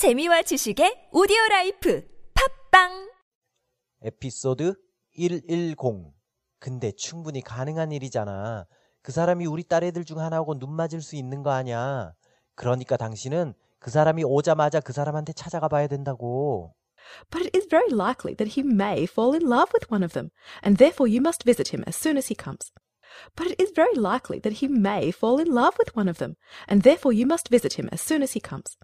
재미와 지식의 오디오 라이프 팝빵 에피소드 110. 근데 충분히 가능한 일이잖아. 그 사람이 우리 딸 애들 중 하나하고 눈 맞을 수 있는 거 아니야. 그러니까 당신은 그 사람이 오자마자 그 사람한테 찾아가 봐야 된다고. But it is very likely that he may fall in love with one of them, and therefore you must visit him as soon as he comes. But it is very likely that he may fall in love with one of them, and therefore you must visit him as soon as he comes.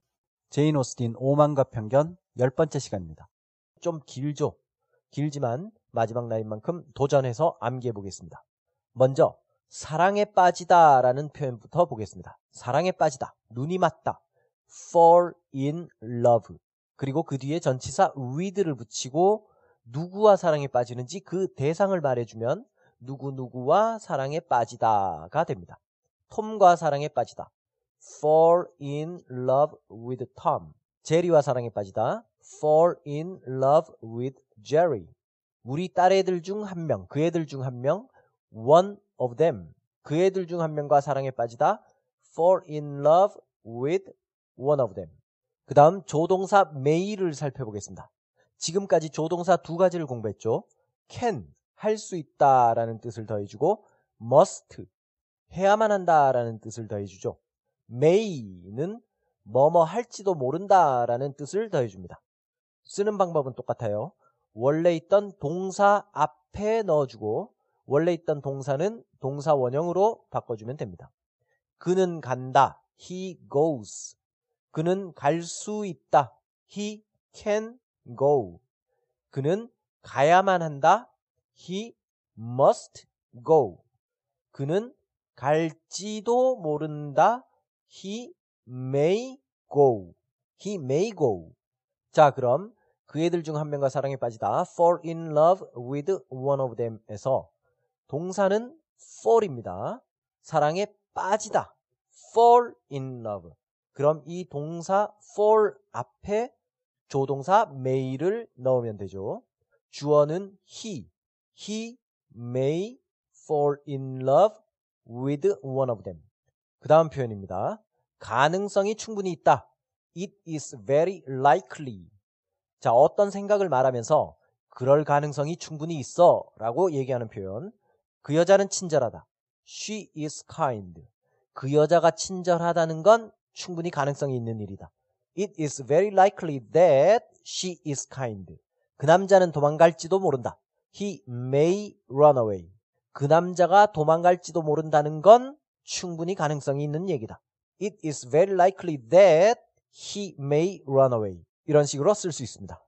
제인 오스틴 오만과 편견 열 번째 시간입니다. 좀 길죠? 길지만 마지막 날인 만큼 도전해서 암기해 보겠습니다. 먼저 사랑에 빠지다라는 표현부터 보겠습니다. 사랑에 빠지다, 눈이 맞다, fall in love. 그리고 그 뒤에 전치사 with를 붙이고 누구와 사랑에 빠지는지 그 대상을 말해주면 누구누구와 사랑에 빠지다가 됩니다. 톰과 사랑에 빠지다. Fall in love with Tom. 제리와 사랑에 빠지다. fall in love with Jerry. 우리 딸애들 중 한 명, 그 애들 중 한 명, one of them. 그 애들 중 한 명과 사랑에 빠지다. fall in love with one of them. 그 다음 조동사 may를 살펴보겠습니다. 지금까지 조동사 두 가지를 공부했죠. can, 할 수 있다라는 뜻을 더해주고 must, 해야만 한다라는 뜻을 더해주죠. May는 뭐뭐 할지도 모른다라는 뜻을 더해줍니다. 쓰는 방법은 똑같아요. 원래 있던 동사 앞에 넣어주고 원래 있던 동사는 동사 원형으로 바꿔주면 됩니다. 그는 간다. He goes. 그는 갈 수 있다. He can go. 그는 가야만 한다. He must go. 그는 갈지도 모른다. He may go. He may go. 자, 그럼 그 애들 중 한 명과 사랑에 빠지다. fall in love with one of them에서 동사는 fall입니다. 사랑에 빠지다. fall in love. 그럼 이 동사 fall 앞에 조동사 may를 넣으면 되죠. 주어는 he. He may fall in love with one of them. 그 다음 표현입니다. 가능성이 충분히 있다. It is very likely. 자, 어떤 생각을 말하면서 그럴 가능성이 충분히 있어 라고 얘기하는 표현. 그 여자는 친절하다. She is kind. 그 여자가 친절하다는 건 충분히 가능성이 있는 일이다. It is very likely that she is kind. 그 남자는 도망갈지도 모른다. He may run away. 그 남자가 도망갈지도 모른다는 건 충분히 가능성이 있는 얘기다. It is very likely that he may run away. 이런 식으로 쓸 수 있습니다.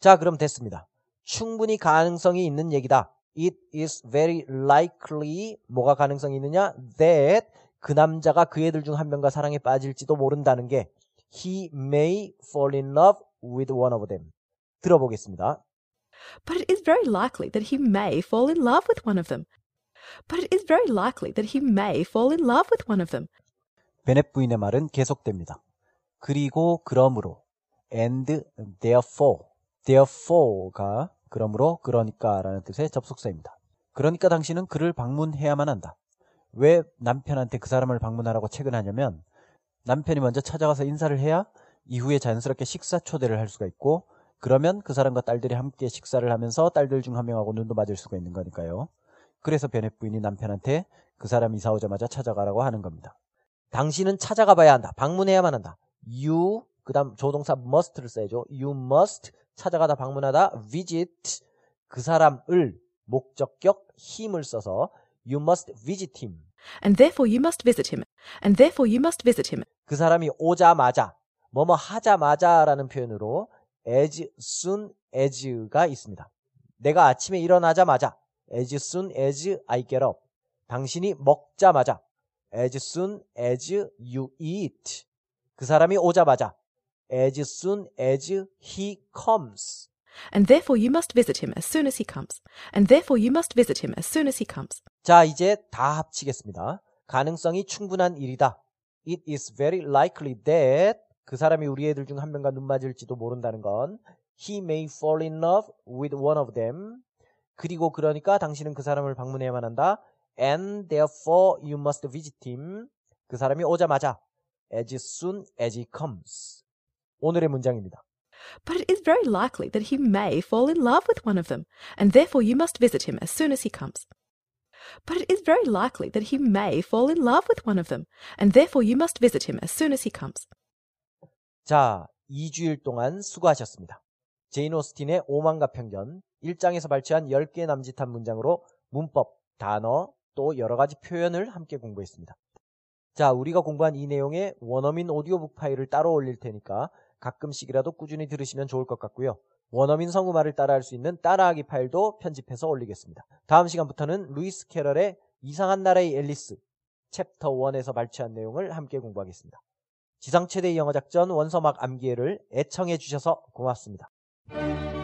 자, 그럼 됐습니다. 충분히 가능성이 있는 얘기다. It is very likely 뭐가 가능성이 있느냐? That 그 남자가 그 애들 중 한 명과 사랑에 빠질지도 모른다는 게 he may fall in love with one of them. 들어보겠습니다. But it is very likely that he may fall in love with one of them. But it is very likely that he may fall in love with one of them. 베넷 부인의 말은 계속됩니다. 그리고 그러므로 and therefore therefore가 그러므로 그러니까라는 뜻의 접속사입니다. 그러니까 당신은 그를 방문해야만 한다. 왜 남편한테 그 사람을 방문하라고 책을 하냐면 남편이 먼저 찾아가서 인사를 해야 이후에 자연스럽게 식사 초대를 할 수가 있고 그러면 그 사람과 딸들이 함께 식사를 하면서 딸들 중 한 명하고 눈도 맞을 수가 있는 거니까요. 그래서 베넷 부인이 남편한테 그 사람 이사 오자마자 찾아가라고 하는 겁니다. 당신은 찾아가 봐야 한다. 방문해야만 한다. You 그다음 조동사 must를 써야죠. You must 찾아가다 방문하다 visit 그 사람을 목적격 힘을 써서 you must visit him. And therefore you must visit him. And therefore you must visit him. 그 사람이 오자마자 뭐뭐 하자마자라는 표현으로 as soon as가 있습니다. 내가 아침에 일어나자마자 as soon as I get up. 당신이 먹자마자 as soon as you eat. 그 사람이 오자마자 as soon as he comes. And therefore you must visit him as soon as he comes. And therefore you must visit him as soon as he comes. 자, 이제 다 합치겠습니다. 가능성이 충분한 일이다. It is very likely that 그 사람이 우리 애들 중 한 명과 눈 맞을지도 모른다는 건 he may fall in love with one of them. 그리고 그러니까 당신은 그 사람을 방문해야만 한다. And therefore you must visit him. 그 사람이 오자마자 as soon as he comes. 오늘의 문장입니다. But it is very likely that he may fall in love with one of them, and therefore you must visit him as soon as he comes. But it is very likely that he may fall in love with one of them, and therefore you must visit him as soon as he comes. 자, 2주일 동안 수고하셨습니다. 제인 오스틴의 오만과 편견 1장에서 발췌한 10개 남짓한 문장으로 문법, 단어, 또 여러 가지 표현을 함께 공부했습니다. 자, 우리가 공부한 이 내용에 원어민 오디오북 파일을 따로 올릴 테니까 가끔씩이라도 꾸준히 들으시면 좋을 것 같고요. 원어민 성우말을 따라할 수 있는 따라하기 파일도 편집해서 올리겠습니다. 다음 시간부터는 루이스 캐럴의 이상한 나라의 앨리스 챕터 1에서 발췌한 내용을 함께 공부하겠습니다. 지상 최대 영어 작전 원서막 암기회를 애청해 주셔서 고맙습니다. Thank you.